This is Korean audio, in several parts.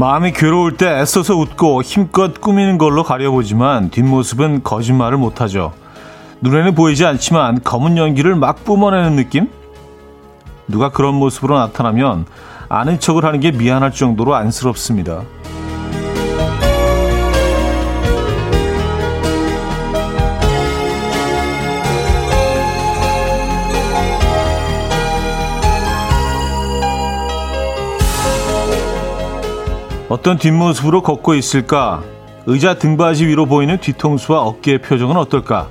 마음이 괴로울 때 애써서 웃고 힘껏 꾸미는 걸로 가려보지만 뒷모습은 거짓말을 못하죠. 눈에는 보이지 않지만 검은 연기를 막 뿜어내는 느낌? 누가 그런 모습으로 나타나면 아는 척을 하는 게 미안할 정도로 안쓰럽습니다. 어떤 뒷모습으로 걷고 있을까? 의자 등받이 위로 보이는 뒤통수와 어깨의 표정은 어떨까?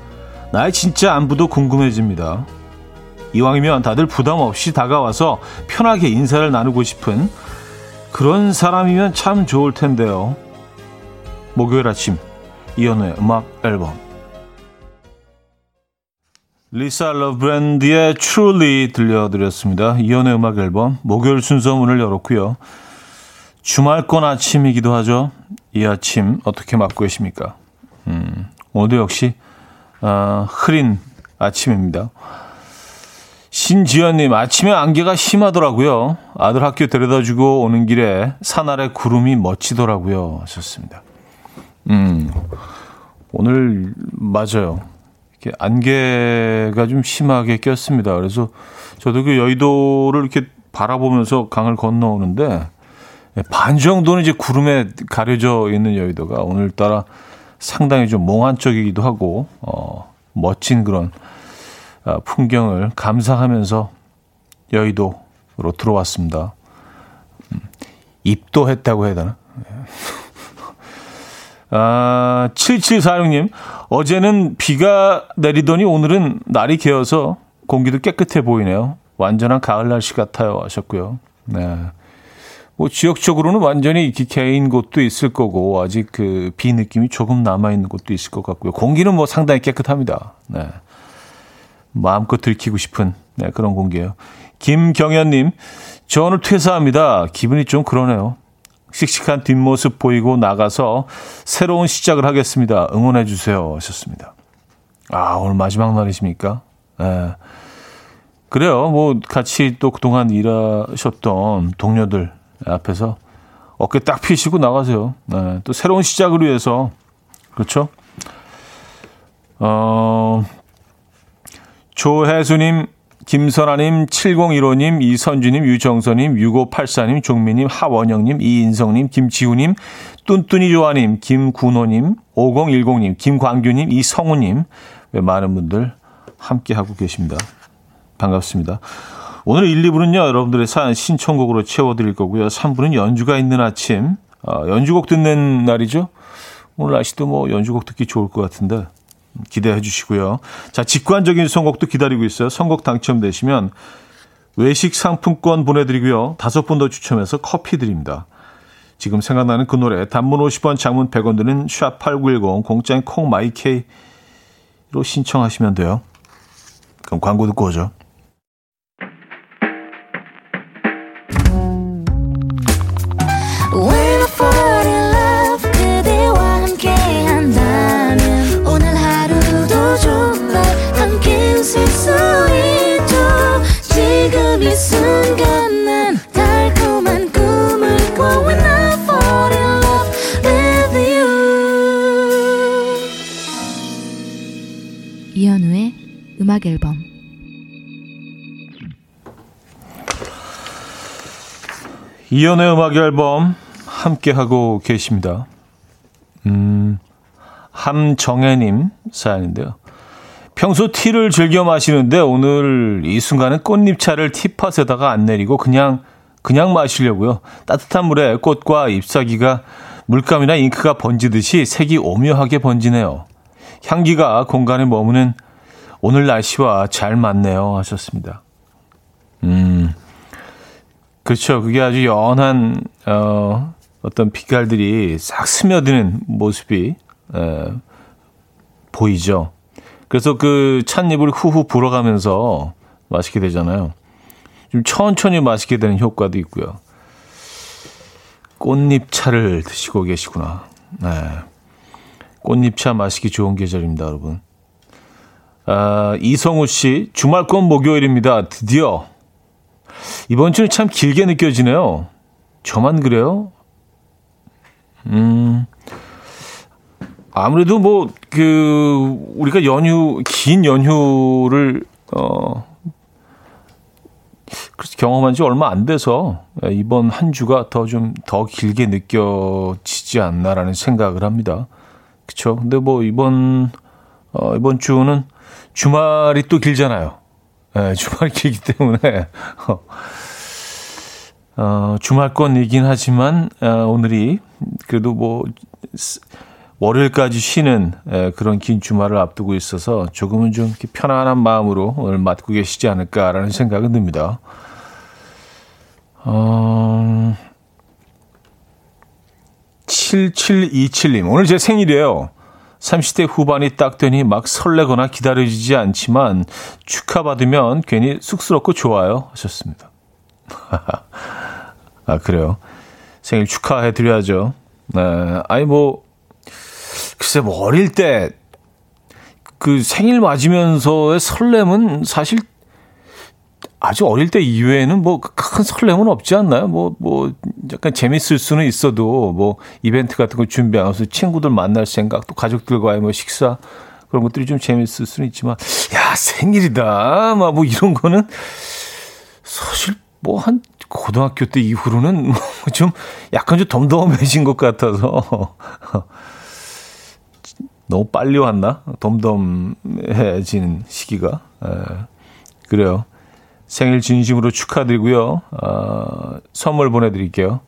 나의 진짜 안부도 궁금해집니다. 이왕이면 다들 부담 없이 다가와서 편하게 인사를 나누고 싶은 그런 사람이면 참 좋을 텐데요. 목요일 아침 이연우의 음악 앨범 리사 러브랜드의 Truly 들려드렸습니다. 이연우의 음악 앨범 목요일 순서 문을 열었고요. 주말권 아침이기도 하죠. 이 아침 어떻게 맞고 계십니까? 음, 오늘도 역시 어, 흐린 아침입니다. 신지연님, 아침에 안개가 심하더라고요. 아들 학교 데려다주고 오는 길에 산 아래 구름이 멋지더라고요. 하셨습니다. 음, 오늘 맞아요. 이렇게 안개가 좀 심하게 꼈습니다. 그래서 저도 그 여의도를 이렇게 바라보면서 강을 건너오는데 반 정도는 이제 구름에 가려져 있는 여의도가 오늘따라 상당히 좀 몽환적이기도 하고 어, 멋진 그런 어, 풍경을 감상하면서 여의도로 들어왔습니다. 음, 입도했다고 해야 되나? 아, 7746님, 어제는 비가 내리더니 오늘은 날이 개어서 공기도 깨끗해 보이네요. 완전한 가을 날씨 같아요. 하셨고요. 네. 뭐 지역적으로는 완전히 개인 곳도 있을 거고 아직 그 비 느낌이 조금 남아 있는 곳도 있을 것 같고요. 공기는 뭐 상당히 깨끗합니다. 네. 마음껏 들키고 싶은 네, 그런 공기예요. 김경현님, 저 오늘 퇴사합니다. 기분이 좀 그러네요. 씩씩한 뒷모습 보이고 나가서 새로운 시작을 하겠습니다. 응원해 주세요. 하셨습니다. 아, 오늘 마지막 날이십니까? 네. 그래요. 뭐 같이 또 그동안 일하셨던 동료들 앞에서 어깨 딱 피시고 나가세요. 네, 또 새로운 시작을 위해서 그렇죠? 어, 조혜수님, 김선아님, 7015님, 이선주님, 유정선님, 6584님, 종민님, 하원영님, 이인성님, 김지우님, 뚠뚠이 조아님, 김군호님, 5010님, 김광규님, 이성우님, 많은 분들 함께하고 계십니다. 반갑습니다. 오늘 1, 2부는요, 여러분들의 사연 신청곡으로 채워드릴 거고요. 3부는 연주가 있는 아침, 어, 연주곡 듣는 날이죠. 오늘 날씨도 뭐 연주곡 듣기 좋을 것 같은데 기대해 주시고요. 자, 직관적인 선곡도 기다리고 있어요. 선곡 당첨되시면 외식 상품권 보내드리고요. 다섯 분 더 추첨해서 커피 드립니다. 지금 생각나는 그 노래 단문 50원 장문 100원 드는 샵8910 공짜인 콩마이케이로 신청하시면 돼요. 그럼 광고 듣고 오죠. 음악 앨범 이연의 음악 앨범 함께 하고 계십니다. 음, 함정혜님 사연인데요. 평소 티를 즐겨 마시는데 오늘 이 순간은 꽃잎차를 티팟에다가 안 내리고 그냥 그냥 마시려고요. 따뜻한 물에 꽃과 잎사귀가 물감이나 잉크가 번지듯이 색이 오묘하게 번지네요. 향기가 공간에 머무는 오늘 날씨와 잘 맞네요. 하셨습니다. 음, 그렇죠. 그게 아주 연한, 어, 어떤 빛깔들이 싹 스며드는 모습이, 에, 보이죠. 그래서 그 찻잎을 후후 불어가면서 마시게 되잖아요. 좀 천천히 마시게 되는 효과도 있고요. 꽃잎차를 드시고 계시구나. 네. 꽃잎차 마시기 좋은 계절입니다, 여러분. 아, 이성우 씨, 주말권 목요일입니다. 드디어. 이번 주는 참 길게 느껴지네요. 저만 그래요? 음, 아무래도 뭐, 그, 우리가 연휴, 긴 연휴를, 어, 경험한 지 얼마 안 돼서 이번 한 주가 더 좀더 길게 느껴지지 않나라는 생각을 합니다. 그쵸? 근데 뭐 이번, 어, 이번 주는 주말이 또 길잖아요. 네, 주말이 길기 때문에, 어, 어, 주말권이긴 하지만, 어, 오늘이 그래도 뭐, 월요일까지 쉬는 에, 그런 긴 주말을 앞두고 있어서 조금은 좀 편안한 마음으로 오늘 맞고 계시지 않을까라는 생각은 듭니다. 어, 7727님, 오늘 제 생일이에요. 30대 후반이 딱 되니 막 설레거나 기다려지지 않지만 축하받으면 괜히 쑥스럽고 좋아요. 하셨습니다. 아, 그래요. 생일 축하해 드려야죠. 네. 아니, 뭐, 글쎄, 뭐, 어릴 때, 그 생일 맞으면서의 설렘은 사실 아주 어릴 때 이후에는 뭐 큰 설렘은 없지 않나요? 뭐, 뭐, 약간 재밌을 수는 있어도 뭐 이벤트 같은 거 준비하면서 친구들 만날 생각, 또 가족들과의 뭐 식사 그런 것들이 좀 재밌을 수는 있지만, 야, 생일이다. 막 뭐 이런 거는 사실 뭐 한 고등학교 때 이후로는 좀 약간 좀 덤덤해진 것 같아서 너무 빨리 왔나? 덤덤해진 시기가. 에, 그래요. 생일 진심으로 축하드리고요. 어, 선물 보내드릴게요.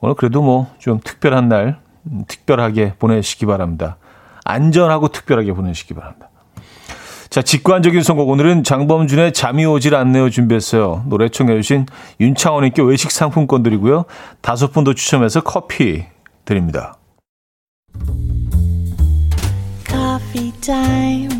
오늘 그래도 뭐 좀 특별한 날, 특별하게 보내시기 바랍니다. 안전하고 특별하게 보내시기 바랍니다. 자, 직관적인 선곡. 오늘은 장범준의 잠이 오질 않네요 준비했어요. 노래 청해주신 윤창원님께 외식 상품권 드리고요. 다섯 분도 추첨해서 커피 드립니다. Coffee time.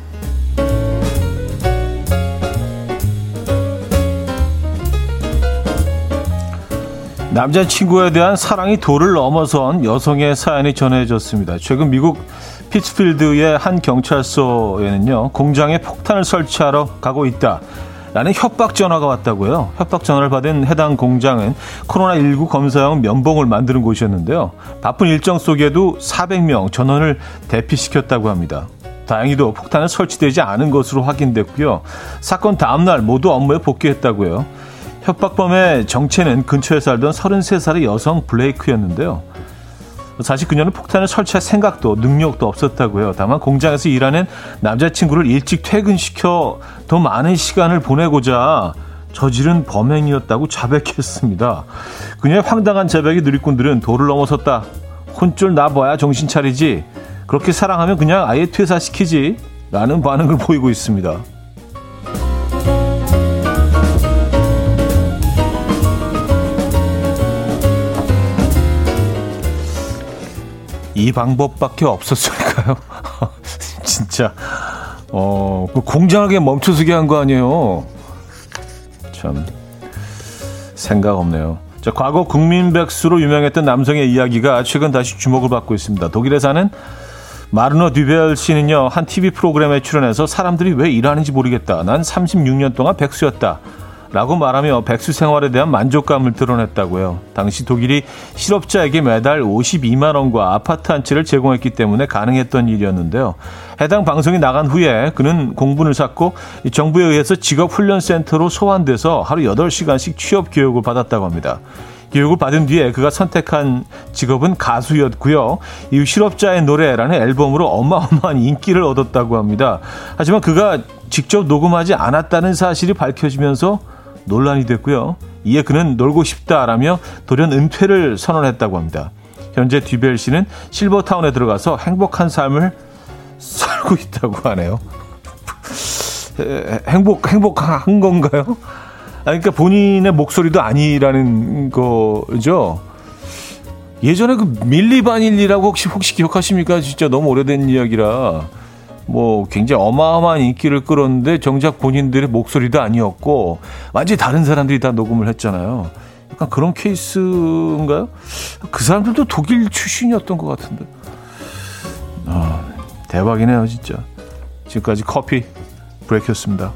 남자친구에 대한 사랑이 도를 넘어선 여성의 사연이 전해졌습니다. 최근 미국 피츠필드의 한 경찰서에는요, 공장에 폭탄을 설치하러 가고 있다. 라는 협박 전화가 왔다고요. 협박 전화를 받은 해당 공장은 코로나19 검사용 면봉을 만드는 곳이었는데요. 바쁜 일정 속에도 400명 전원을 대피시켰다고 합니다. 다행히도 폭탄은 설치되지 않은 것으로 확인됐고요. 사건 다음날 모두 업무에 복귀했다고요. 협박범의 정체는 근처에 살던 33살의 여성 블레이크였는데요. 사실 그녀는 폭탄을 설치할 생각도 능력도 없었다고요. 다만 공장에서 일하는 남자친구를 일찍 퇴근시켜 더 많은 시간을 보내고자 저지른 범행이었다고 자백했습니다. 그녀의 황당한 자백에 누리꾼들은 도를 넘어섰다. 혼쭐 나봐야 정신 차리지. 그렇게 사랑하면 그냥 아예 퇴사시키지. 라는 반응을 보이고 있습니다. 이 방법밖에 없었을까요? 진짜 어, 그 공정하게 멈춰서게 한 거 아니에요? 참 생각 없네요. 자, 과거 국민 백수로 유명했던 남성의 이야기가 최근 다시 주목을 받고 있습니다. 독일에 사는 마르노 듀벨 씨는요, 한 TV 프로그램에 출연해서 사람들이 왜 일하는지 모르겠다. 난 36년 동안 백수였다. 라고 말하며 백수 생활에 대한 만족감을 드러냈다고요. 당시 독일이 실업자에게 매달 52만 원과 아파트 한 채를 제공했기 때문에 가능했던 일이었는데요. 해당 방송이 나간 후에 그는 공분을 샀고 정부에 의해서 직업훈련센터로 소환돼서 하루 8시간씩 취업 교육을 받았다고 합니다. 교육을 받은 뒤에 그가 선택한 직업은 가수였고요. 이후 실업자의 노래라는 앨범으로 어마어마한 인기를 얻었다고 합니다. 하지만 그가 직접 녹음하지 않았다는 사실이 밝혀지면서 논란이 됐고요. 이에 그는 놀고 싶다라며 돌연 은퇴를 선언했다고 합니다. 현재 뒤벨 씨는 실버타운에 들어가서 행복한 삶을 살고 있다고 하네요. 행복 행복한 건가요? 아, 그러니까 본인의 목소리도 아니라는 거죠. 예전에 그 밀리 바닐리라고 혹시 혹시 기억하십니까? 진짜 너무 오래된 이야기라 뭐 굉장히 어마어마한 인기를 끌었는데 정작 본인들의 목소리도 아니었고 완전히 다른 사람들이 다 녹음을 했잖아요. 약간 그런 케이스인가요? 그 사람들도 독일 출신이었던 것 같은데. 아, 대박이네요, 진짜. 지금까지 커피 브레이크였습니다.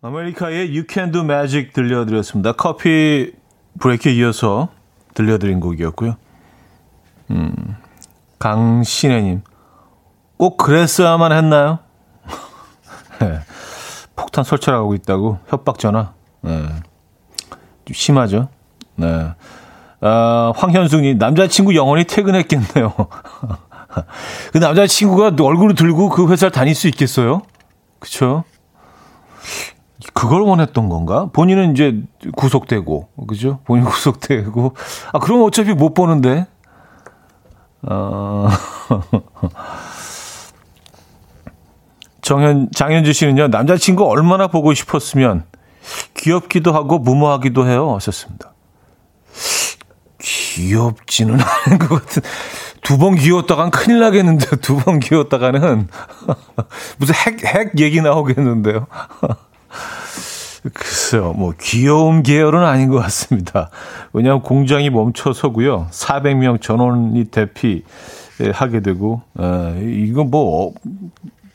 아메리카의 You Can Do Magic 들려드렸습니다. 커피 브레이크에 이어서 들려드린 곡이었고요. 음, 강신혜님, 꼭 그랬어야만 했나요? 네, 폭탄 설치하고 있다고 협박 전화. 네, 좀 심하죠. 네. 아, 황현숙님, 남자친구 영원히 퇴근했겠네요. 그 남자친구가 얼굴을 들고 그 회사를 다닐 수 있겠어요? 그쵸? 그걸 원했던 건가? 본인은 이제 구속되고, 그죠? 본인 구속되고. 아, 그럼 어차피 못 보는데. 어, 정현, 장현주 씨는요, 남자친구 얼마나 보고 싶었으면 귀엽기도 하고 무모하기도 해요. 하셨습니다. 귀엽지는 않은 것 같은. 두 번 귀엽다간 큰일 나겠는데, 두 번 귀엽다가는. 무슨 핵, 핵 얘기 나오겠는데요. 글쎄요, 뭐, 귀여움 계열은 아닌 것 같습니다. 왜냐하면 공장이 멈춰서고요. 400명 전원이 대피하게 되고, 에, 이건 뭐,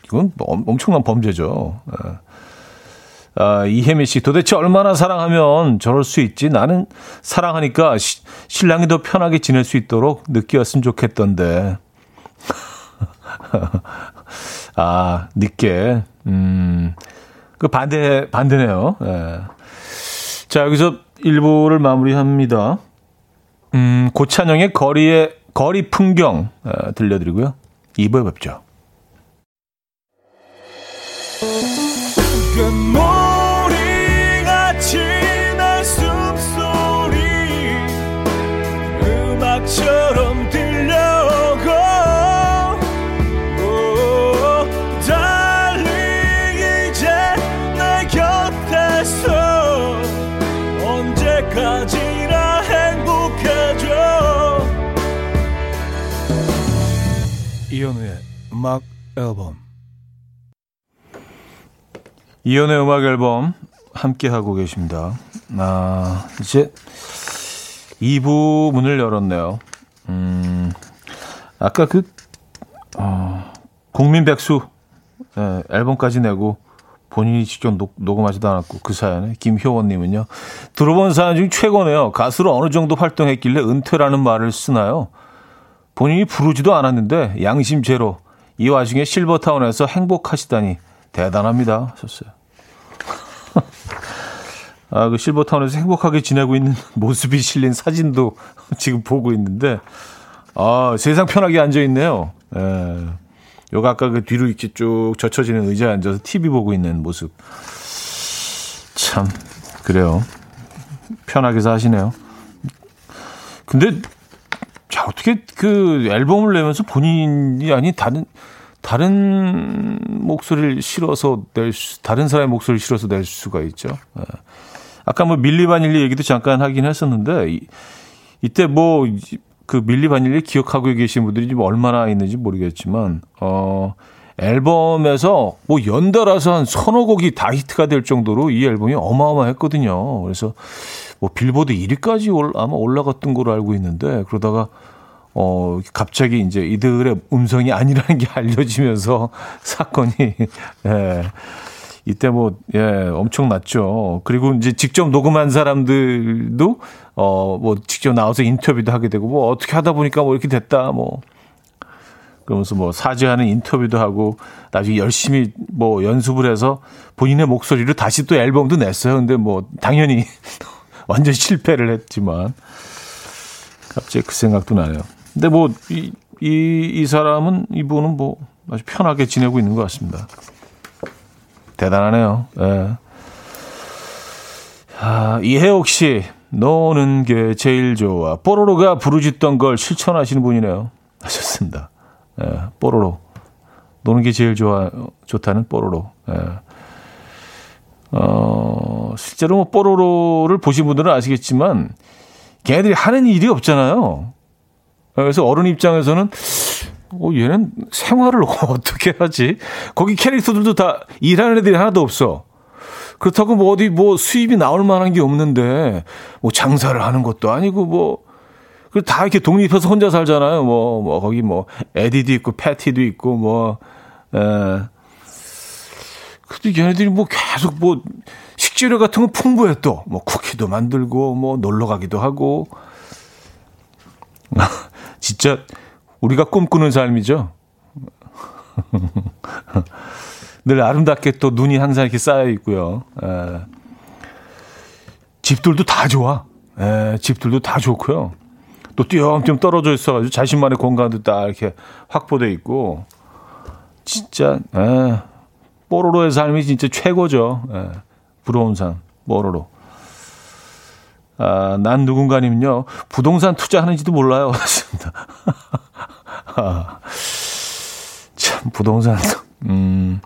이건 뭐 엄청난 범죄죠. 에. 아, 이혜미 씨, 도대체 얼마나 사랑하면 저럴 수 있지? 나는 사랑하니까 시, 신랑이 더 편하게 지낼 수 있도록 느끼었으면 좋겠던데. 아, 늦게. 음. 그 반대, 반대네요. 예. 자, 여기서 1부를 마무리합니다. 음, 고찬영의 거리의, 거리 풍경 어, 들려드리고요. 2부에 뵙죠. 음악 앨범 이현우의 음악 앨범 함께 하고 계십니다. 아, 이제 2부 문을 열었네요. 음, 아까 그, 어, 국민 백수 네, 앨범까지 내고 본인이 직접 녹, 녹음하지도 않았고 그 사연에 김효원님은요. 들어본 사연 중 최고네요. 가수로 어느 정도 활동했길래 은퇴라는 말을 쓰나요? 본인이 부르지도 않았는데 양심 제로. 이 와중에 실버타운에서 행복하시다니 대단합니다. 하셨어요. 아, 그 실버타운에서 행복하게 지내고 있는 모습이 실린 사진도 지금 보고 있는데, 아, 세상 편하게 앉아있네요. 예. 요가 아까 그 뒤로 이렇게 쭉 젖혀지는 의자에 앉아서 TV 보고 있는 모습. 참, 그래요. 편하게 사시네요. 근데 자, 어떻게 그 앨범을 내면서 본인이 아닌 다른 다른 목소리를 실어서 낼 수, 다른 사람의 목소리를 실어서 낼 수가 있죠. 예. 아까 뭐 밀리 바닐리 얘기도 잠깐 하긴 했었는데 이, 이때 뭐 그 밀리 바닐리 기억하고 계신 분들이 좀 얼마나 있는지 모르겠지만 어 앨범에서 뭐 연달아서 한 서너 곡이 다 히트가 될 정도로 이 앨범이 어마어마했거든요. 그래서 뭐 빌보드 1위까지 올, 아마 올라갔던 걸로 알고 있는데 그러다가 어 갑자기 이제 이들의 음성이 아니라는 게 알려지면서 사건이 예. 이때 뭐, 예, 엄청났죠. 그리고 이제 직접 녹음한 사람들도, 어, 뭐, 직접 나와서 인터뷰도 하게 되고, 뭐, 어떻게 하다 보니까 뭐 이렇게 됐다, 뭐. 그러면서 뭐, 사죄하는 인터뷰도 하고, 나중에 열심히 뭐, 연습을 해서 본인의 목소리로 다시 또 앨범도 냈어요. 근데 뭐, 당연히 완전 실패를 했지만 갑자기 그 생각도 나네요. 근데 뭐 이 이, 이 사람은 이분은 뭐 아주 편하게 지내고 있는 것 같습니다. 대단하네요. 예. 아, 이혜옥 씨, 노는 게 제일 좋아. 뽀로로가 부르짖던 걸 실천하시는 분이네요. 하셨습니다. 예, 뽀로로. 노는 게 제일 좋아, 좋다는 뽀로로. 예. 어, 실제로 뭐 뽀로로를 보신 분들은 아시겠지만 걔네들이 하는 일이 없잖아요. 그래서 어른 입장에서는 어, 얘는 생활을 어떻게 하지? 거기 캐릭터들도 다 일하는 애들이 하나도 없어. 그렇다고 뭐 어디 뭐 수입이 나올 만한 게 없는데 뭐 장사를 하는 것도 아니고 뭐 그다 이렇게 독립해서 혼자 살잖아요. 뭐, 뭐 거기 뭐 에디도 있고 패티도 있고 뭐 에. 근데 얘네들이 뭐 계속 뭐 식재료 같은 거 풍부해 또 뭐 쿠키도 만들고 뭐 놀러 가기도 하고 진짜 우리가 꿈꾸는 삶이죠. 늘 아름답게 또 눈이 항상 이렇게 쌓여 있고요. 에. 집들도 다 좋아. 에, 집들도 다 좋고요. 또 띄엄띄엄 떨어져 있어가지고 자신만의 공간도 딱 이렇게 확보돼 있고 진짜 에, 뽀로로의 삶이 진짜 최고죠. 에, 부러운 삶 뽀로로. 아, 난 누군가님은요 부동산 투자하는지도 몰라요. 맞습니다. 참 부동산 음.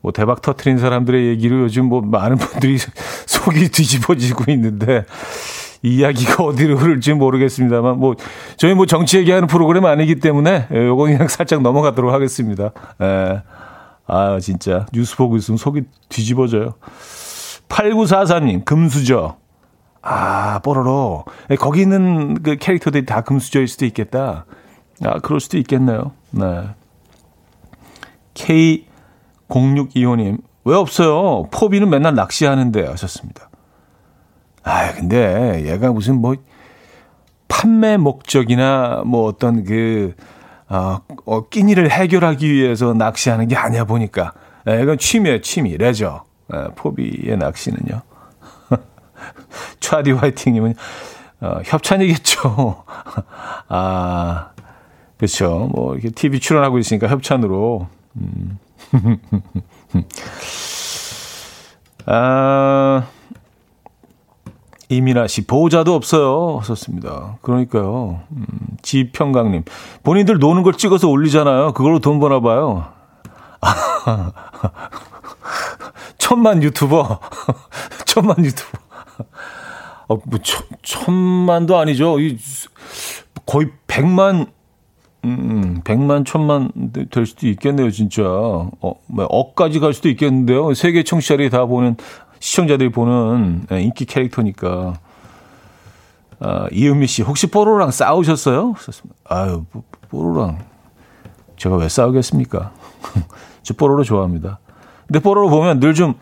뭐 대박 터트린 사람들의 얘기로 요즘 뭐 많은 분들이 속이 뒤집어지고 있는데 이 이야기가 어디로 흐를지 모르겠습니다만 뭐 저희 뭐 정치 얘기하는 프로그램 아니기 때문에 요거 그냥 살짝 넘어가도록 하겠습니다. 예. 아 진짜 뉴스 보고 있으면 속이 뒤집어져요. 8944님 금수저. 아 뽀로로 거기 있는 그 캐릭터들이 다 금수저일 수도 있겠다. 아 그럴 수도 있겠네요. 네. K 0625님, 왜 없어요? 포비는 맨날 낚시하는데 하셨습니다. 아, 근데 얘가 무슨 뭐 판매 목적이나 뭐 어떤 그, 어, 어 끼니를 해결하기 위해서 낚시하는 게 아니야 보니까. 예, 이건 취미예요, 취미, 레저. 예, 포비의 낚시는요. 차디 화이팅님은 어, 협찬이겠죠. 아, 그렇죠. 뭐 이렇게 TV 출연하고 있으니까 협찬으로. 음. 아, 이민아 씨, 보호자도 없어요. 썼습니다. 그러니까요. 음, 지평강님, 본인들 노는 걸 찍어서 올리잖아요. 그걸로 돈 버나 봐요. 천만 유튜버. 천만 유튜버. 어, 뭐, 천, 천만도 아니죠. 거의 백만 음, 100만, 1000만 될 수도 있겠네요, 진짜. 어, 뭐, 억까지 갈 수도 있겠는데요. 세계 청취자들이 다 보는, 시청자들이 보는 예, 인기 캐릭터니까. 아, 이은미 씨, 혹시 뽀로랑 싸우셨어요? 아유, 뽀로랑. 제가 왜 싸우겠습니까? 저 뽀로로 좋아합니다. 근데 뽀로로 보면 늘 좀,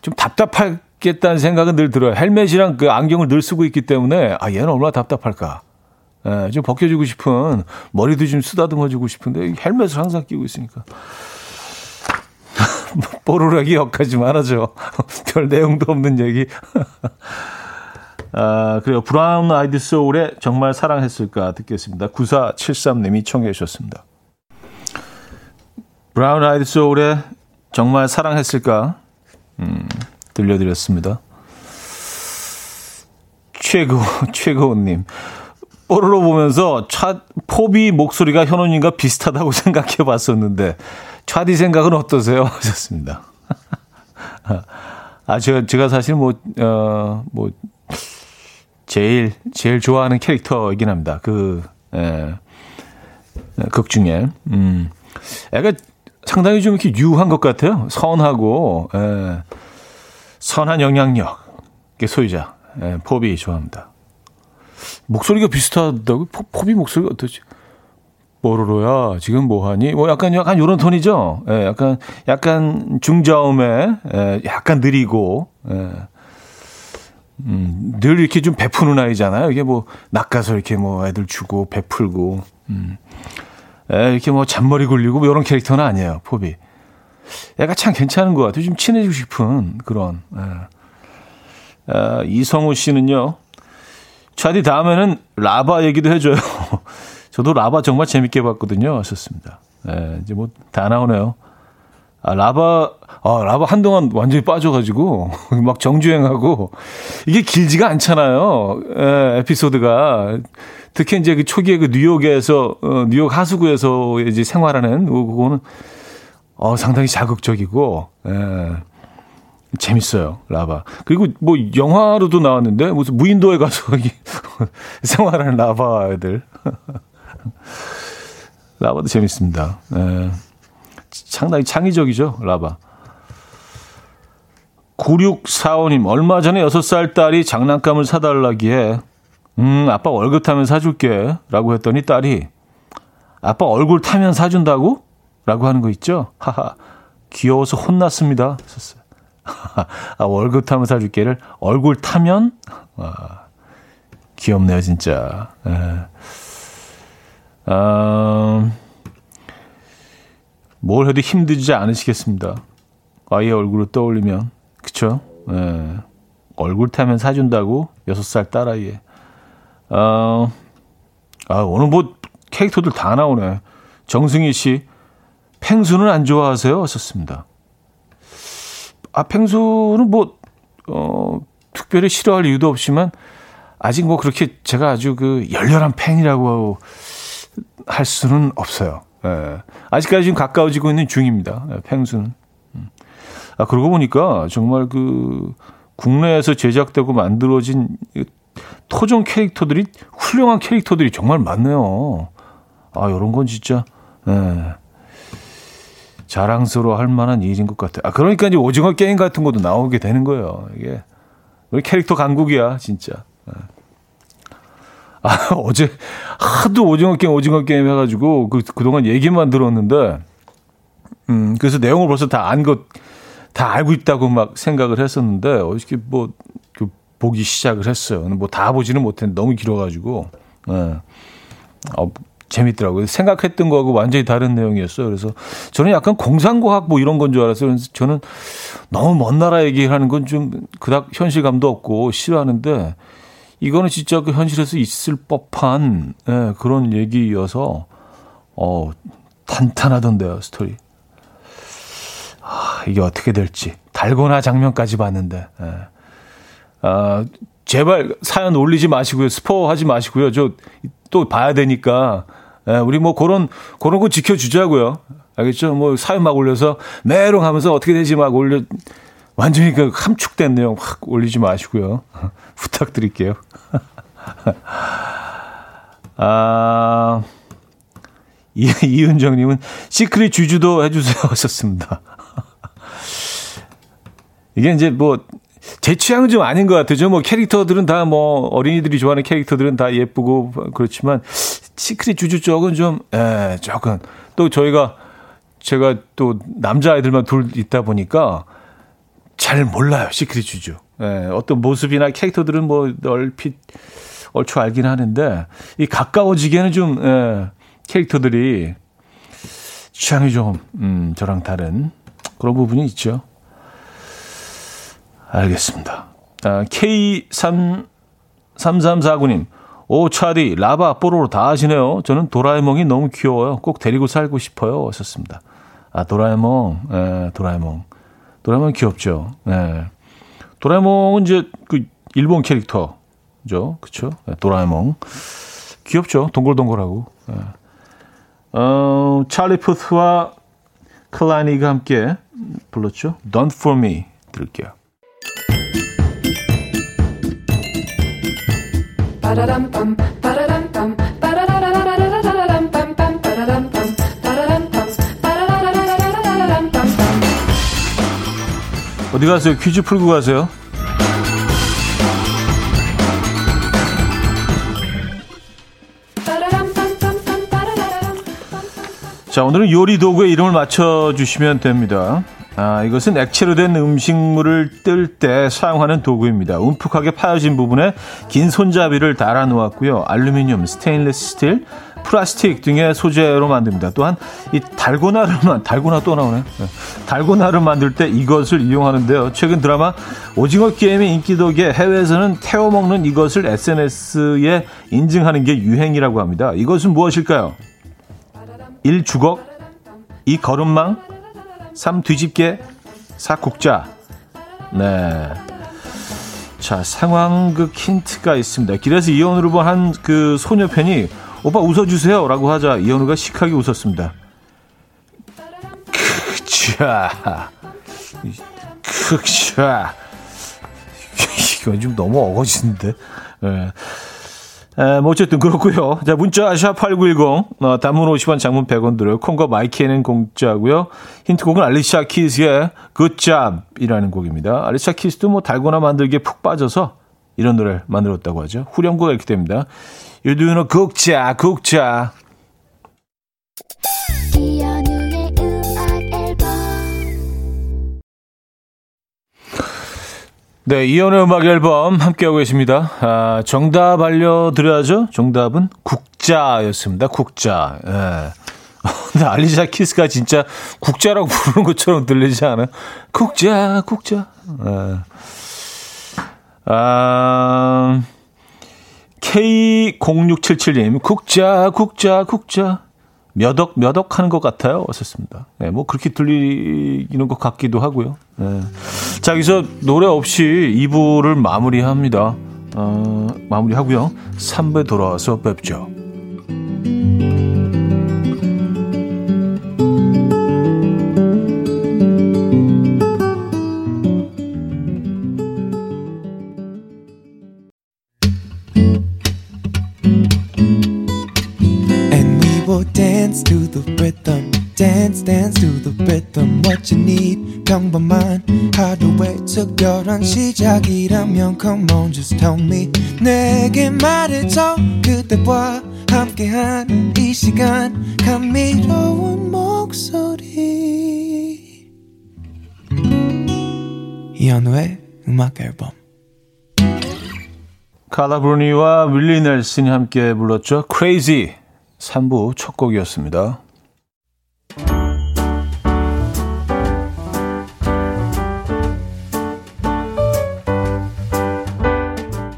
좀 답답하겠다는 생각은 늘 들어요. 헬멧이랑 그 안경을 늘 쓰고 있기 때문에, 아, 얘는 얼마나 답답할까. 예, 좀 벗겨주고 싶은 머리도 좀 쓰다듬어주고 싶은데 헬멧을 항상 끼고 있으니까 뽀로락이 역하지만 하죠. 별 내용도 없는 얘기. 아, 그래요. 브라운 아이드 소울의 정말 사랑했을까 듣겠습니다. 9473님이 청해 주셨습니다. 브라운 아이드 소울의 정말 사랑했을까 음, 들려드렸습니다. 최고, 최고님. 뽀로로 보면서 차, 포비 목소리가 현원님과 비슷하다고 생각해 봤었는데, 차디 생각은 어떠세요? 하셨습니다. 아, 제가, 제가 사실 뭐, 어, 뭐, 제일, 제일 좋아하는 캐릭터이긴 합니다. 그, 예, 극 중에. 음. 애가 상당히 좀 이렇게 유한 것 같아요. 선하고, 예, 선한 영향력. 소유자. 예, 포비 좋아합니다. 목소리가 비슷하다고? 포, 포비 목소리가 어떠지? 뽀로로야, 지금 뭐하니? 뭐 약간, 약간 요런 톤이죠? 예, 약간, 약간 중저음에, 예, 약간 느리고, 예. 음, 늘 이렇게 좀 베푸는 아이잖아요. 이게 뭐, 낚아서 이렇게 뭐 애들 주고, 베풀고, 음. 예, 이렇게 뭐 잔머리 굴리고, 뭐 이런 캐릭터는 아니에요, 포비. 애가 참 괜찮은 것 같아요. 좀 친해지고 싶은 그런, 예. 아, 이성우 씨는요, 차디 다음에는 라바 얘기도 해줘요. 저도 라바 정말 재밌게 봤거든요. 하셨습니다. 네, 이제 뭐 다 나오네요. 아, 라바, 아, 라바 한동안 완전히 빠져가지고, 막 정주행하고, 이게 길지가 않잖아요. 에, 에피소드가. 특히 이제 그 초기에 그 뉴욕에서, 어, 뉴욕 하수구에서 이제 생활하는, 그거는, 어, 상당히 자극적이고, 에, 재밌어요, 라바. 그리고 뭐 영화로도 나왔는데 무슨 무인도에 가서 생활하는 라바 애들. 라바도 재밌습니다. 네. 상당히 창의적이죠, 라바. 9645님, 얼마 전에 6살 딸이 장난감을 사달라기에, 음, 아빠 월급 타면 사줄게. 라고 했더니 딸이, 아빠 얼굴 타면 사준다고? 라고 하는 거 있죠? 하하, 귀여워서 혼났습니다. 썼어요. 아, 월급 타면 사줄게를 얼굴 타면? 아, 귀엽네요, 진짜. 예. 아, 뭘 해도 힘들지 않으시겠습니다. 아이의 얼굴을 떠올리면. 그쵸? 예. 얼굴 타면 사준다고? 6살 딸아이에. 어, 아, 오늘 뭐 캐릭터들 다 나오네. 정승희 씨, 펭수는 안 좋아하세요? 하셨습니다. 아, 펭수는 뭐, 어, 특별히 싫어할 이유도 없지만, 아직 뭐 그렇게 제가 아주 그 열렬한 팬이라고 할 수는 없어요. 예. 아직까지 좀 가까워지고 있는 중입니다. 예, 펭수는. 음. 아, 그러고 보니까 정말 그 국내에서 제작되고 만들어진 토종 캐릭터들이 훌륭한 캐릭터들이 정말 많네요. 아, 요런 건 진짜, 예. 자랑스러워 할 만한 일인 것 같아요. 아, 그러니까 이제 오징어 게임 같은 것도 나오게 되는 거예요. 이게. 우리 캐릭터 강국이야, 진짜. 예. 아, 어제 하도 오징어 게임, 오징어 게임 해가지고 그, 그동안 얘기만 들었는데, 음, 그래서 내용을 벌써 다 안 것, 다 알고 있다고 막 생각을 했었는데, 어저께 뭐, 그 보기 시작을 했어요. 뭐 다 보지는 못했는데 너무 길어가지고, 예. 어, 재밌더라고요. 생각했던 거하고 완전히 다른 내용이었어요. 그래서 저는 약간 공상과학 뭐 이런 건 줄 알았어요. 그래서 저는 너무 먼 나라 얘기하는 건 좀 그닥 현실감도 없고 싫어하는데 이거는 진짜 그 현실에서 있을 법한 예, 그런 얘기여서 어 탄탄하던데요 스토리. 아, 이게 어떻게 될지 달고나 장면까지 봤는데. 예. 아, 제발 사연 올리지 마시고요. 스포하지 마시고요. 저 또 봐야 되니까 예, 우리 뭐 그런 그런 거 지켜주자고요. 알겠죠? 뭐 사연 막 올려서 메롱 하면서 어떻게 되지 막 올려 완전히 그 함축된 내용 확 올리지 마시고요. 부탁드릴게요. 아, 이, 이은정님은 시크릿 주주도 해주세요 하셨습니다. 이게 이제 뭐, 제 취향은 좀 아닌 것 같아요. 뭐 캐릭터들은 다 뭐 어린이들이 좋아하는 캐릭터들은 다 예쁘고 그렇지만 시크릿 주주 쪽은 좀, 에, 예, 조금 또 저희가 제가 또 남자아이들만 둘 있다 보니까 잘 몰라요. 시크릿 주주. 예, 어떤 모습이나 캐릭터들은 뭐 얼핏 얼추 알긴 하는데 이 가까워지기에는 좀 예, 캐릭터들이 취향이 좀 음, 저랑 다른 그런 부분이 있죠. 알겠습니다. 아, K3 3349님. 오, 차디, 라바, 뽀로로 다 하시네요. 저는 도라에몽이 너무 귀여워요. 꼭 데리고 살고 싶어요. 하셨습니다. 아, 도라에몽, 에, 도라에몽. 도라에몽 귀엽죠. 네. 도라에몽은 이제 그 일본 캐릭터죠. 그쵸? 네, 도라에몽. 귀엽죠. 동글동글하고. 네. 어, 찰리 푸스와 클라니가 함께 불렀죠. Don't for me 들을게요. 어디 가세요? 퀴즈 풀고 가세요. 자, 오늘은 요리 도구의 이름을 맞춰주시면 됩니다. 아, 이것은 액체로 된 음식물을 뜰 때 사용하는 도구입니다. 움푹하게 파여진 부분에 긴 손잡이를 달아 놓았고요. 알루미늄, 스테인리스 스틸, 플라스틱 등의 소재로 만듭니다. 또한 이 달고나를 달고나 또 나오네. 네. 달고나를 만들 때 이것을 이용하는데요. 최근 드라마 오징어 게임의 인기 덕에 해외에서는 태워 먹는 이것을 SNS에 인증하는 게 유행이라고 합니다. 이것은 무엇일까요? 1. 주걱 2. 걸음망 3. 뒤집개 4. 국자 네. 자, 상황극 힌트가 있습니다. 길에서 이현우를 본한 그 소녀편이 오빠 웃어주세요 라고 하자 이현우가 시크하게 웃었습니다. 크자. 크자. 이건 좀 너무 어거지인데. 네. 에, 뭐 어쨌든 그렇고요. 자, 문자 샵8910 어, 단문 50원 장문 100원 들어요. 콩과 마이케이는 공짜고요. 힌트곡은 알리샤 키스의 Good Job이라는 곡입니다. 알리샤 키스도 뭐 달고나 만들기에 푹 빠져서 이런 노래를 만들었다고 하죠. 후렴구가 이렇게 됩니다. Know 국자 국자 네, 이연의 음악 앨범 함께하고 계십니다. 아, 정답 알려드려야죠. 정답은 국자였습니다. 국자. 예. 알리샤 키스가 진짜 국자라고 부르는 것처럼 들리지 않아요? 국자, 국자. 예. 아, K0677님, 국자, 국자, 국자. 몇억, 몇억 하는 것 같아요. 왔었습니다. 네, 뭐 그렇게 들리는 것 같기도 하고요. 네. 자, 여기서 노래 없이 2부를 마무리합니다. 어, 마무리하고요. 3부에 돌아와서 뵙죠. 평범한 하루의 특별한 시작이라면 come on just tell me. 내게 말해줘 그대와 함께한 이 시간. 감미로운 목소리. 이현우의 음악 앨범. 칼라브루니와 윌리 넬슨이 함께 불렀죠. Crazy 3부 첫 곡이었습니다.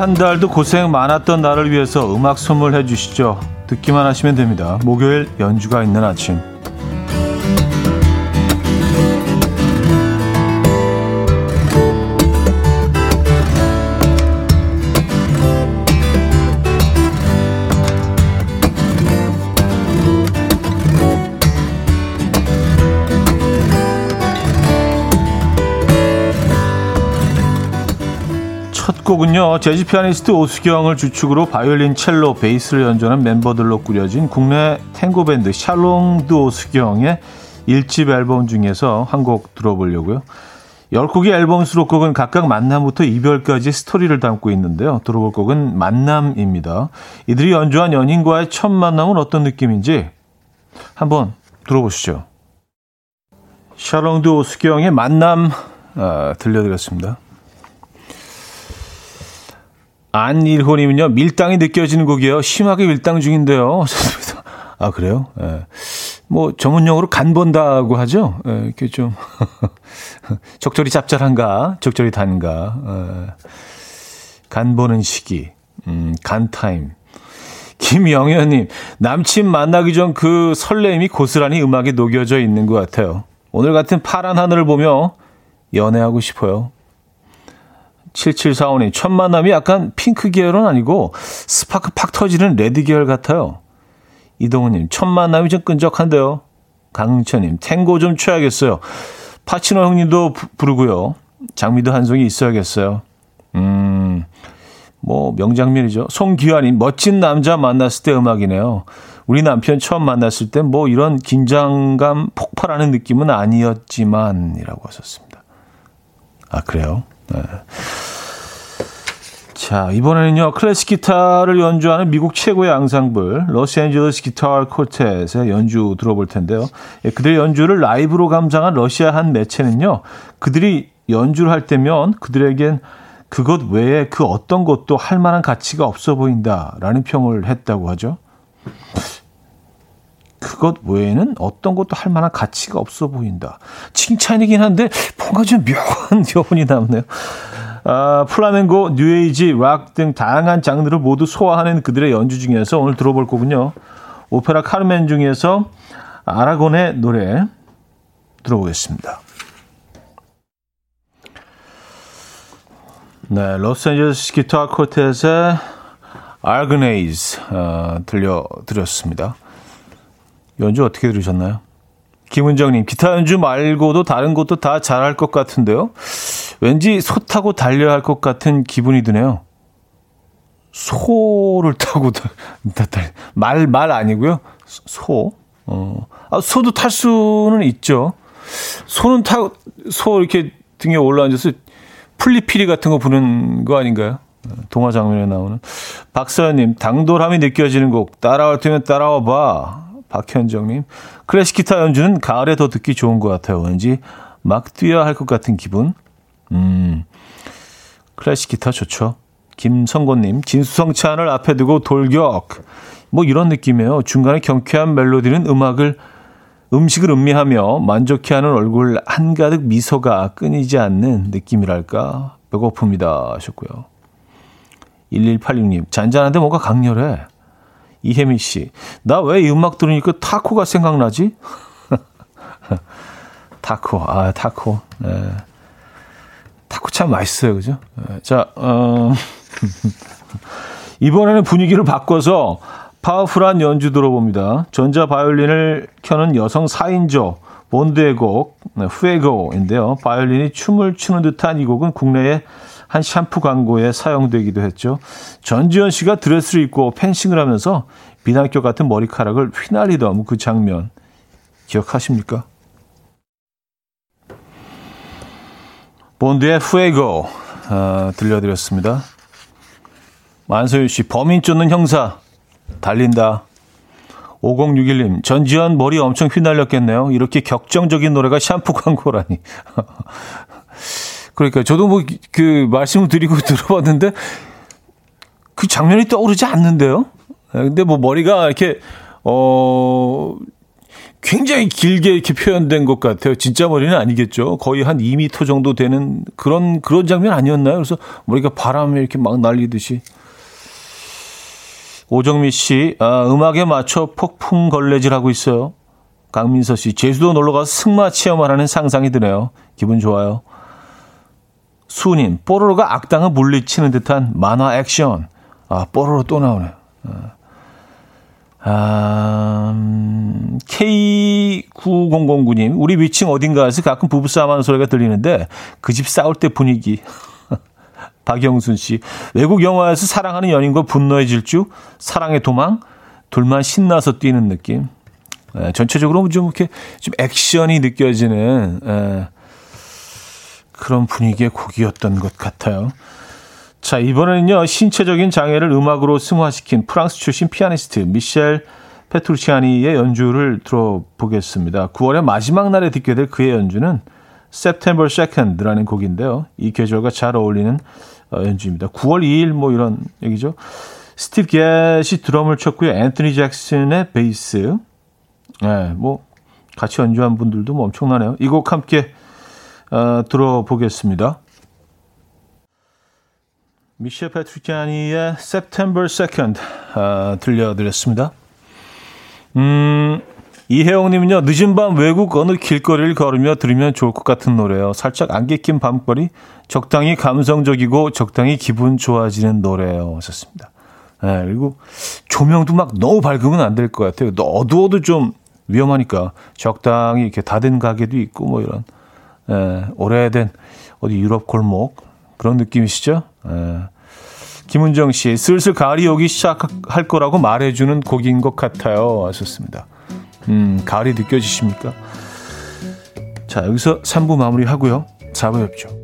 한 달도 고생 많았던 나를 위해서 음악 선물해 주시죠. 듣기만 하시면 됩니다. 목요일 연주가 있는 아침. 곡은요, 재즈 피아니스트 오수경을 주축으로 바이올린, 첼로, 베이스를 연주하는 멤버들로 꾸려진 국내 탱고 밴드 살롱드 오수경의 1집 앨범 중에서 한 곡 들어보려고요. 10곡의 앨범 수록곡은 각각 만남부터 이별까지 스토리를 담고 있는데요. 들어볼 곡은 만남입니다. 이들이 연주한 연인과의 첫 만남은 어떤 느낌인지 한번 들어보시죠. 살롱드 오수경의 만남 아, 들려드렸습니다. 안일호님은요, 밀당이 느껴지는 곡이에요. 심하게 밀당 중인데요. 아, 그래요? 예. 뭐, 전문용어로 간 본다고 하죠? 예, 이렇게 좀, 적절히 짭짤한가, 적절히 단가, 예. 간 보는 시기, 음, 간 타임. 김영현님, 남친 만나기 전 그 설렘이 고스란히 음악에 녹여져 있는 것 같아요. 오늘 같은 파란 하늘을 보며 연애하고 싶어요. 7745님, 첫 만남이 약간 핑크 계열은 아니고 스파크 팍 터지는 레드 계열 같아요. 이동훈님, 첫 만남이 좀 끈적한데요. 강은철님, 탱고 좀 쳐야겠어요. 파치노 형님도 부, 부르고요. 장미도 한 송이 있어야겠어요. 음, 뭐 명장면이죠. 송기환님 멋진 남자 만났을 때 음악이네요. 우리 남편 처음 만났을 때 뭐 이런 긴장감 폭발하는 느낌은 아니었지만 이라고 하셨습니다. 아 그래요? 네. 자 이번에는요 클래식 기타를 연주하는 미국 최고의 앙상블 러시앤젤레스 기타 콜텟의 연주 들어볼 텐데요. 예, 그들의 연주를 라이브로 감상한 러시아 한 매체는요 그들이 연주를 할 때면 그들에겐 그것 외에 그 어떤 것도 할 만한 가치가 없어 보인다라는 평을 했다고 하죠. 그것 외에는 어떤 것도 할 만한 가치가 없어 보인다. 칭찬이긴 한데 뭔가 좀 묘한 여운이 남네요. 아, 플라멩코, 뉴에이지, 락 등 다양한 장르를 모두 소화하는 그들의 연주 중에서 오늘 들어볼 거군요. 오페라 카르멘 중에서 아라곤의 노래 들어보겠습니다. 네, 로스앤젤레스 기타 콰르텟의 알그네이즈 어, 들려드렸습니다. 연주 어떻게 들으셨나요? 김은정님, 기타 연주 말고도 다른 것도 다 잘할 것 같은데요. 왠지 소 타고 달려야 할 것 같은 기분이 드네요. 소를 타고 달, 말, 말 아니고요. 소. 어, 아, 소도 탈 수는 있죠. 소는 타, 소 이렇게 등에 올라앉아서 플리피리 같은 거 부는 거 아닌가요? 동화 장면에 나오는 박서연님 당돌함이 느껴지는 곡 따라올 테면 따라와 봐. 박현정님 클래식 기타 연주는 가을에 더 듣기 좋은 것 같아요. 왠지 막 뛰어야 할 것 같은 기분. 음 클래식 기타 좋죠. 김성곤님 진수성찬을 앞에 두고 돌격. 뭐 이런 느낌이에요. 중간에 경쾌한 멜로디는 음악을 음식을 음미하며 만족해하는 얼굴 한가득 미소가 끊이지 않는 느낌이랄까 배고픕니다 하셨고요. 1186님 잔잔한데 뭔가 강렬해. 이혜미 씨, 나 왜 이 음악 들으니까 타코가 생각나지? 타코, 아 타코, 네. 타코 참 맛있어요, 그죠? 네. 자, 어, 이번에는 분위기를 바꿔서 파워풀한 연주 들어봅니다. 전자 바이올린을 켜는 여성 4인조 본드의 곡 네, Fuego인데요. 바이올린이 춤을 추는 듯한 이 곡은 국내에 한 샴푸 광고에 사용되기도 했죠. 전지현 씨가 드레스를 입고 펜싱을 하면서 비단결 같은 머리카락을 휘날리던 그 장면 기억하십니까? 본드의 후에고 어, 들려드렸습니다. 만소유 씨 범인 쫓는 형사 달린다. 5061님, 전지현 머리 엄청 휘날렸겠네요. 이렇게 격정적인 노래가 샴푸 광고라니. 그러니까 저도 뭐 그 말씀을 드리고 들어봤는데 그 장면이 떠오르지 않는데요. 근데 뭐 머리가 이렇게 어 굉장히 길게 이렇게 표현된 것 같아요. 진짜 머리는 아니겠죠. 거의 한 2미터 정도 되는 그런 그런 장면 아니었나요? 그래서 머리가 바람에 이렇게 막 날리듯이 오정미 씨, 아, 음악에 맞춰 폭풍 걸레질하고 있어요. 강민서 씨, 제주도 놀러 가서 승마 체험을 하는 상상이 드네요. 기분 좋아요. 수님, 뽀로로가 악당을 물리치는 듯한 만화 액션. 아, 뽀로로 또 나오네. 아, 아 음, K9009님, 우리 위층 어딘가에서 가끔 부부싸움 하는 소리가 들리는데 그 집 싸울 때 분위기. 박영순 씨. 외국 영화에서 사랑하는 연인과 분노의 질주, 사랑의 도망, 둘만 신나서 뛰는 느낌. 에, 예, 전체적으로 좀 이렇게 좀 액션이 느껴지는 에, 예, 그런 분위기의 곡이었던 것 같아요. 자, 이번에는요, 신체적인 장애를 음악으로 승화시킨 프랑스 출신 피아니스트 미셸 페트루치아니의 연주를 들어보겠습니다. 9월의 마지막 날에 듣게 될 그의 연주는 September 2nd라는 곡인데요. 이 계절과 잘 어울리는 어, 연주입니다. 9월 2일 뭐 이런 얘기죠. 스티브 겟이 드럼을 쳤고요. 앤토니 잭슨의 베이스. 네, 뭐 같이 연주한 분들도 뭐 엄청나네요. 이 곡 함께 어, 들어보겠습니다. 미셸 패트리키아니의 September 2nd 어, 들려드렸습니다. 음, 이혜영님은요, 늦은 밤 외국 어느 길거리를 걸으며 들으면 좋을 것 같은 노래요. 살짝 안개 낀 밤거리, 적당히 감성적이고 적당히 기분 좋아지는 노래요. 하셨습니다. 네, 그리고 조명도 막 너무 밝으면 안 될 것 같아요. 어두워도 좀 위험하니까 적당히 이렇게 닫은 가게도 있고 뭐 이런 예, 오래된 어디 유럽 골목 그런 느낌이시죠? 예. 김은정 씨, 슬슬 가을이 오기 시작할 거라고 말해주는 곡인 것 같아요. 하셨습니다. 음, 가을이 느껴지십니까? 자, 여기서 3부 마무리 하고요. 4부 뵙죠.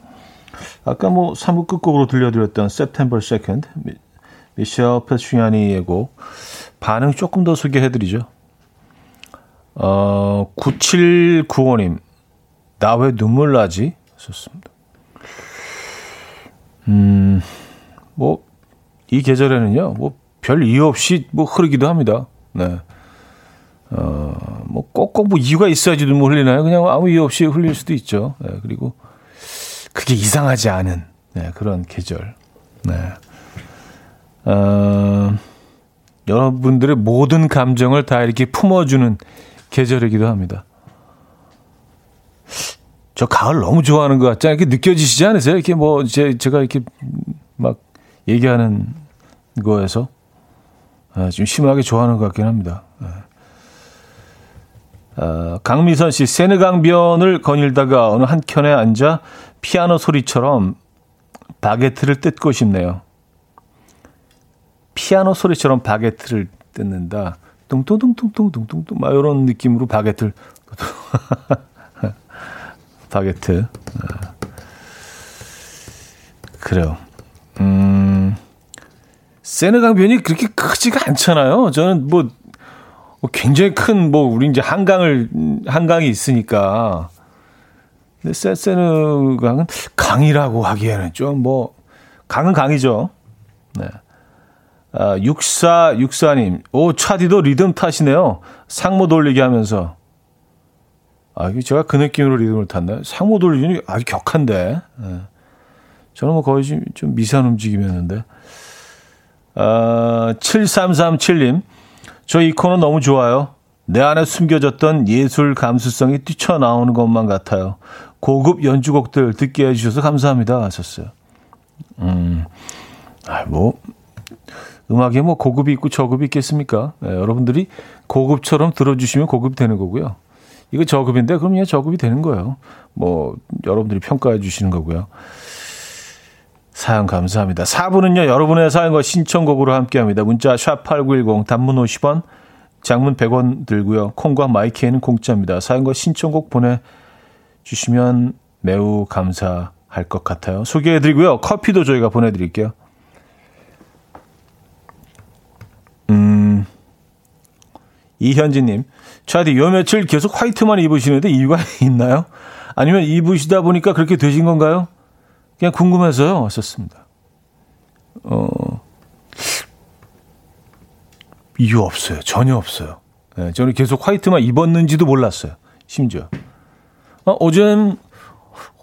아까 뭐 3부 끝곡으로 들려드렸던 September 2nd 미셸 페트리아니의 곡 반응 조금 더 소개해드리죠. 어, 9795님 나 왜 눈물 나지? 썼습니다. 음, 뭐, 이 계절에는요, 뭐, 별 이유 없이 뭐 흐르기도 합니다. 네. 어, 뭐, 꼭꼭 뭐 이유가 있어야지 눈물 흘리나요? 그냥 아무 이유 없이 흘릴 수도 있죠. 네, 그리고 그게 이상하지 않은, 네, 그런 계절. 네. 어, 여러분들의 모든 감정을 다 이렇게 품어주는 계절이기도 합니다. 저 가을 너무 좋아하는 것 같지 않게 느껴지시지 않으세요? 이렇게 뭐, 제, 제가 이렇게 막 얘기하는 거에서 아, 좀 심하게 좋아하는 것 같긴 합니다. 아, 강미선 씨, 세느강변을 거닐다가 어느 한 켠에 앉아 피아노 소리처럼 바게트를 뜯고 싶네요. 피아노 소리처럼 바게트를 뜯는다. 뚱뚱뚱뚱뚱뚱뚱 막 이런 느낌으로 바게트를 바게트. 아. 그래요. 음. 세느강변이 그렇게 크지가 않잖아요. 저는 뭐, 뭐 굉장히 큰 뭐 우리 이제 한강을 한강이 있으니까. 근데 세, 세느강은 강이라고 하기에는 좀 뭐 강은 강이죠. 네. 아, 6464님, 오, 차디도 리듬 탓이네요. 상모 돌리기 하면서. 아, 이게 제가 그 느낌으로 리듬을 탔나요? 상모 돌리기는 아주 격한데. 네. 저는 뭐 거의 좀, 좀 미세한 움직임이었는데. 아, 7337님, 저 이 코너 너무 좋아요. 내 안에 숨겨졌던 예술 감수성이 뛰쳐나오는 것만 같아요. 고급 연주곡들 듣게 해주셔서 감사합니다. 하셨어요. 음, 아, 뭐, 음악에 뭐 고급이 있고 저급이 있겠습니까? 네, 여러분들이 고급처럼 들어주시면 고급이 되는 거고요. 이거 저급인데 그럼 그냥 저급이 되는 거예요. 뭐 여러분들이 평가해 주시는 거고요. 사연 감사합니다. 4부는요. 여러분의 사연과 신청곡으로 함께 합니다. 문자 샵8910 단문 50원 장문 100원 들고요. 콩과 마이키에는 공짜입니다. 사연과 신청곡 보내 주시면 매우 감사할 것 같아요. 소개해드리고요. 커피도 저희가 보내드릴게요. 음, 이현진님, 차디, 요 며칠 계속 화이트만 입으시는데 이유가 있나요? 아니면 입으시다 보니까 그렇게 되신 건가요? 그냥 궁금해서요. 썼습니다. 어, 이유 없어요. 전혀 없어요. 네, 저는 계속 화이트만 입었는지도 몰랐어요. 심지어. 어, 어젠,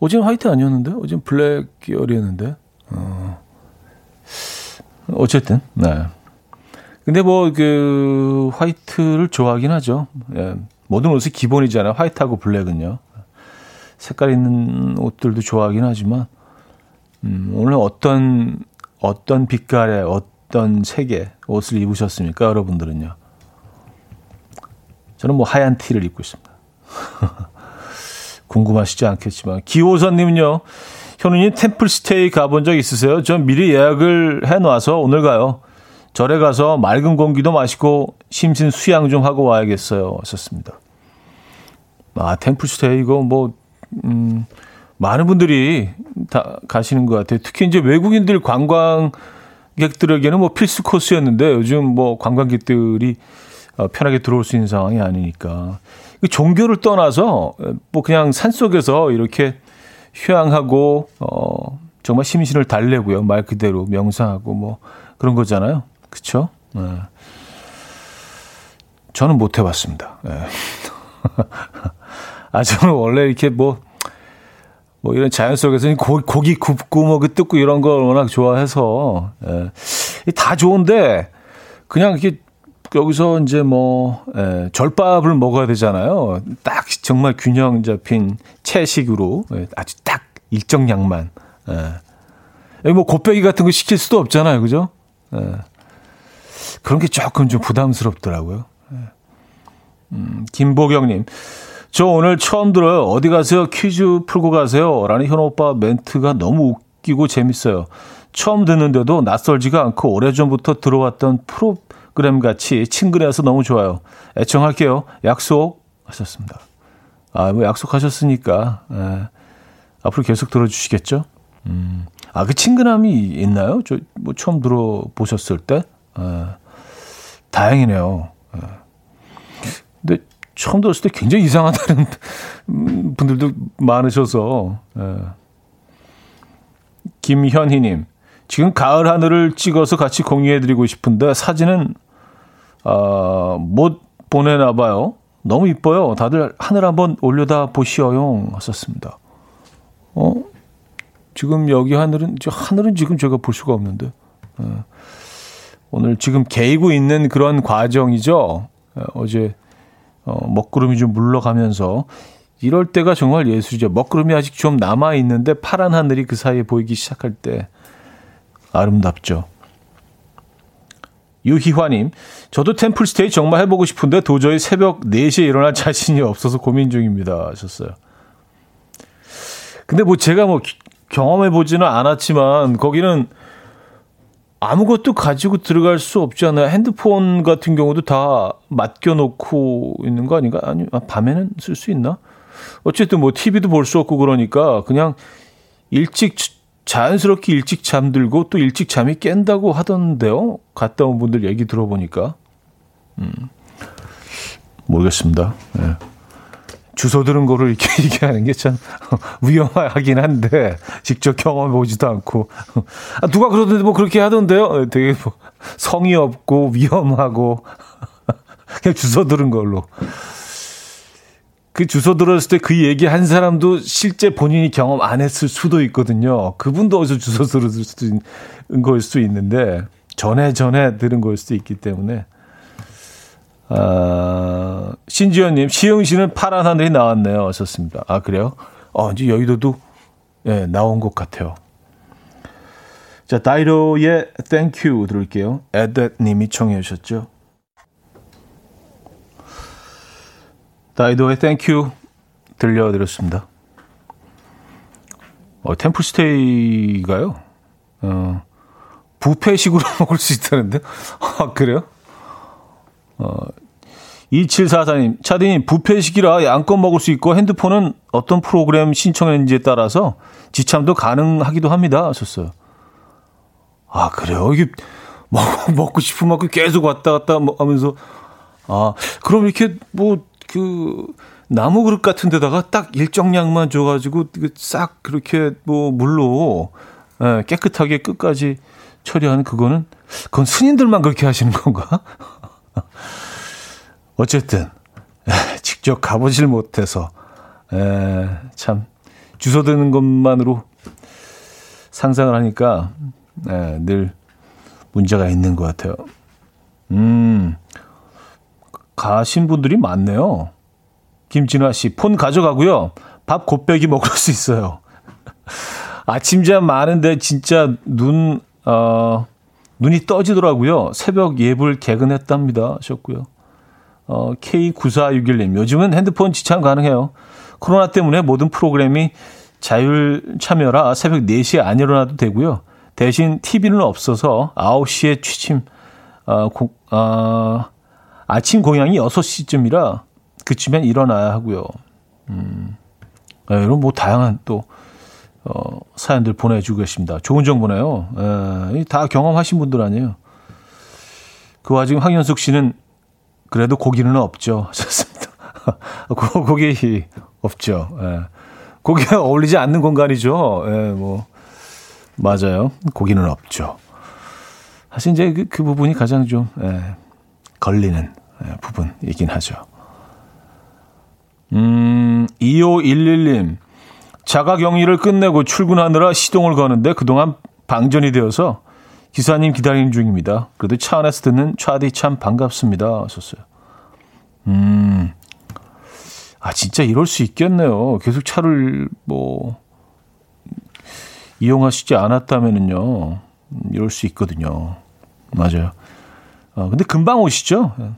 어젠 화이트 아니었는데? 어젠 블랙 계열이었는데? 어, 어쨌든, 네. 근데 뭐 그 화이트를 좋아하긴 하죠. 예. 모든 옷이 기본이잖아요. 화이트하고 블랙은요. 색깔 있는 옷들도 좋아하긴 하지만 음, 오늘 어떤 어떤 빛깔의 어떤 색의 옷을 입으셨습니까? 여러분들은요? 저는 뭐 하얀 티를 입고 있습니다. 궁금하시지 않겠지만. 기호선님은요, 현우님 템플스테이 가본 적 있으세요? 전 미리 예약을 해놔서 오늘 가요. 절에 가서 맑은 공기도 마시고 심신 수양 좀 하고 와야겠어요. 하셨습니다. 아, 템플스테이 이거 뭐, 음, 많은 분들이 다 가시는 것 같아요. 특히 이제 외국인들 관광객들에게는 뭐 필수 코스였는데 요즘 뭐 관광객들이 어, 편하게 들어올 수 있는 상황이 아니니까. 종교를 떠나서 뭐 그냥 산 속에서 이렇게 휴양하고 어 정말 심신을 달래고요. 말 그대로 명상하고 뭐 그런 거잖아요. 그렇죠? 네. 저는 못 해봤습니다. 네. 아 저는 원래 이렇게 뭐뭐 이런 자연 속에서 고, 고기 굽고 뭐 그 뜯고 이런 걸 워낙 좋아해서 예. 다 좋은데 그냥 이렇게 여기서 이제 뭐 예, 절밥을 먹어야 되잖아요. 딱 정말 균형 잡힌 채식으로 예, 아주 딱 일정 양만. 예. 뭐 곱빼기 같은 거 시킬 수도 없잖아요, 그죠? 예. 그런 게 조금 좀 부담스럽더라고요. 예. 음, 김보경님. 저 오늘 처음 들어요. 어디 가세요? 퀴즈 풀고 가세요. 라는 현호 오빠 멘트가 너무 웃기고 재밌어요. 처음 듣는데도 낯설지가 않고 오래전부터 들어왔던 프로그램 같이 친근해서 너무 좋아요. 애청할게요. 약속 하셨습니다. 아, 뭐 약속하셨으니까, 예. 앞으로 계속 들어주시겠죠? 음. 아, 그 친근함이 있나요? 저, 뭐, 처음 들어보셨을 때? 예. 다행이네요. 예. 근데 처음 들었을 때 굉장히 이상하다는 분들도 많으셔서. 예. 김현희님, 지금 가을 하늘을 찍어서 같이 공유해드리고 싶은데 사진은 어, 못 보내나 봐요. 너무 이뻐요. 다들 하늘 한번 올려다 보시어용 하셨습니다. 어? 지금 여기 하늘은 저 하늘은 지금 제가 볼 수가 없는데. 예. 오늘 지금 개이고 있는 그런 과정이죠. 예, 어제 어, 먹구름이 좀 물러가면서 이럴 때가 정말 예술이죠. 먹구름이 아직 좀 남아 있는데 파란 하늘이 그 사이에 보이기 시작할 때 아름답죠. 유희화님, 저도 템플스테이 정말 해보고 싶은데 도저히 새벽 4시에 일어날 자신이 없어서 고민 중입니다. 하셨어요. 근데 뭐 제가 뭐 경험해보지는 않았지만 거기는 아무것도 가지고 들어갈 수 없지 않아요? 핸드폰 같은 경우도 다 맡겨놓고 있는 거 아닌가? 아니, 아, 밤에는 쓸 수 있나? 어쨌든 뭐 TV도 볼 수 없고 그러니까 그냥 일찍 자연스럽게 일찍 잠들고 또 일찍 잠이 깬다고 하던데요. 갔다 온 분들 얘기 들어보니까. 음, 모르겠습니다. 네. 주소 들은 거를 이렇게 얘기하는 게 참 위험하긴 한데 직접 경험해 보지도 않고 아, 누가 그러던데 뭐 그렇게 하던데요. 되게 뭐 성의 없고 위험하고 그냥 주소 들은 걸로. 그 주소 들었을 때 그 얘기 한 사람도 실제 본인이 경험 안 했을 수도 있거든요. 그분도 어디서 주소 들었을 수도 있는 걸 수도 있는데 전에 전에 들은 걸 수도 있기 때문에 아, 신지현님, 시흥 시는 파란 하늘이 나왔네요. 하셨습니다. 아, 그래요? 어, 이제 여의도도, 예, 나온 것 같아요. 자, 다이로의 Thank You 들을게요. 에댓 님이 청해 주셨죠. 다이도의 You 들려드렸습니다. 어, 템플스테이가요? 어, 부페식으로 먹을 수 있다는데? 아, 그래요? 어, 2744님, 차디님, 부페식이라 양껏 먹을 수 있고 핸드폰은 어떤 프로그램 신청했는지에 따라서 지참도 가능하기도 합니다. 하셨어요. 아, 그래요? 이게 먹, 먹고 싶은 만큼 계속 왔다 갔다 하면서, 아, 그럼 이렇게 뭐, 그, 나무 그릇 같은 데다가 딱 일정량만 줘가지고 싹 그렇게 뭐 물로 예, 깨끗하게 끝까지 처리하는 그거는, 그건 스님들만 그렇게 하시는 건가? 어쨌든 직접 가보질 못해서 에, 참 주소 드는 것만으로 상상을 하니까 에, 늘 문제가 있는 것 같아요. 음, 가신 분들이 많네요. 김진화 씨, 폰 가져가고요. 밥 곱빼기 먹을 수 있어요. 아침잠 많은데 진짜 눈, 어, 눈이 떠지더라고요. 새벽 예불 개근했답니다. 하셨고요. 어, K9461님, 요즘은 핸드폰 지창 가능해요. 코로나 때문에 모든 프로그램이 자율 참여라 새벽 4시에 안 일어나도 되고요. 대신 TV는 없어서 9시에 취침, 어, 고, 어, 아침 공양이 6시쯤이라 그쯤엔 일어나야 하고요. 음, 네, 이런 뭐 다양한 또, 어, 사연들 보내주고 계십니다. 좋은 정보네요. 에, 다 경험하신 분들 아니에요. 그 와중에 황현숙 씨는 그래도 고기는 없죠. 하셨습니다. 고기 없죠. 예. 고기가 어울리지 않는 공간이죠. 예, 뭐. 맞아요. 고기는 없죠. 사실 이제 그, 그 부분이 가장 좀, 예, 걸리는 예, 부분이긴 하죠. 음, 2511님. 자가 격리를 끝내고 출근하느라 시동을 거는데 그동안 방전이 되어서 기사님 기다리는 중입니다. 그래도 차 안에서 듣는 차디 참 반갑습니다. 하셨어요. 음, 아, 진짜 이럴 수 있겠네요. 계속 차를 뭐, 이용하시지 않았다면은요, 이럴 수 있거든요. 맞아요. 어, 근데 금방 오시죠? 네.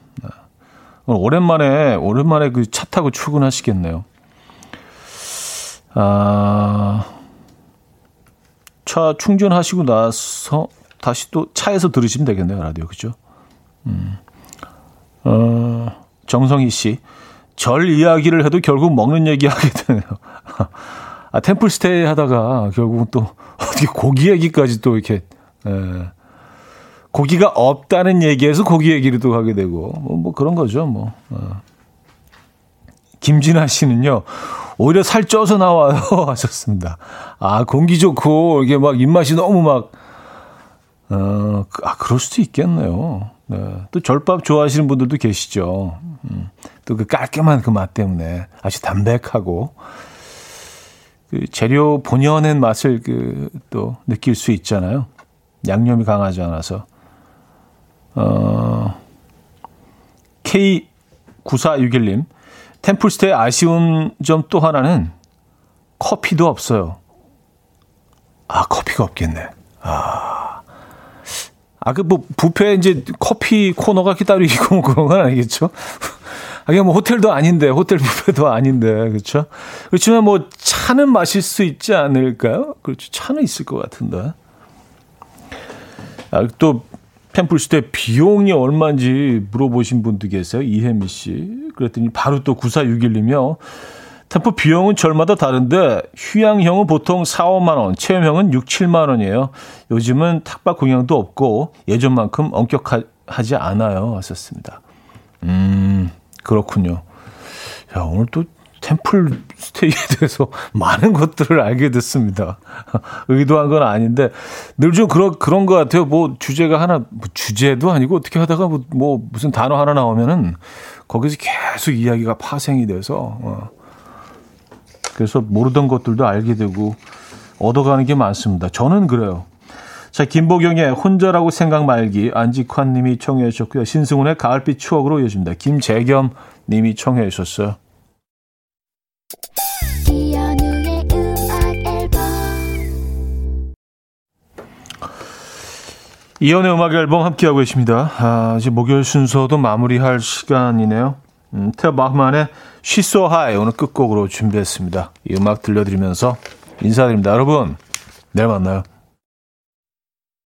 오랜만에, 오랜만에 그 차 타고 출근하시겠네요. 아, 차 충전하시고 나서 다시 또 차에서 들으시면 되겠네요, 라디오. 그죠? 음. 어, 정성희 씨. 절 이야기를 해도 결국 먹는 얘기 하게 되네요. 아, 템플스테이 하다가 결국은 또 어떻게 고기 얘기까지 또 이렇게, 에, 예. 고기가 없다는 얘기에서 고기 얘기를 또 하게 되고, 뭐, 뭐 그런 거죠, 뭐. 어. 김진아 씨는요, 오히려 살 쪄서 나와요. 하셨습니다. 아, 공기 좋고, 이게 막 입맛이 너무 막, 어, 그, 아, 그럴 수도 있겠네요. 네. 또 절밥 좋아하시는 분들도 계시죠. 음, 또그 깔끔한 그 맛 때문에 아주 담백하고, 그 재료 본연의 맛을 그 또 느낄 수 있잖아요. 양념이 강하지 않아서. 어, K9461님, 템플스테의 아쉬운 점 또 하나는 커피도 없어요. 아, 커피가 없겠네. 아. 아, 그, 뭐, 부페 이제 커피 코너가 따로 있고 그런 건 아니겠죠? 아, 이게 뭐 호텔도 아닌데, 호텔 부페도 아닌데, 그렇죠? 그렇지만 뭐 차는 마실 수 있지 않을까요? 그렇죠. 차는 있을 것 같은데. 아, 또 템플스테 비용이 얼마인지 물어보신 분도 계세요. 이혜미 씨. 그랬더니 바로 또 9461이며 템플 비용은 절마다 다른데 휴양형은 보통 4, 5만 원, 체험형은 6, 7만 원이에요. 요즘은 탁박 공양도 없고 예전만큼 엄격하지 않아요. 왔었습니다. 음, 그렇군요. 야, 오늘 또 템플 스테이에 대해서 많은 것들을 알게 됐습니다. 의도한 건 아닌데 늘 좀 그런 그런 것 같아요. 뭐 주제가 하나 뭐 주제도 아니고 어떻게 하다가 뭐, 뭐, 무슨 단어 하나 나오면은 거기서 계속 이야기가 파생이 돼서 어. 그래서 모르던 것들도 알게 되고 얻어가는 게 많습니다. 저는 그래요. 자, 김보경의 혼자라고 생각 말기 안직환 님이 청해 주셨고요. 신승훈의 가을빛 추억으로 이어집니다. 김재겸 님이 청해 주셨어요. 이연의 음악 앨범 함께하고 계십니다. 아, 이제 목요일 순서도 마무리할 시간이네요. 음, 테어 마흐만의 She's So High 오늘 끝곡으로 준비했습니다. 이 음악 들려드리면서 인사드립니다. 여러분, 내일 만나요.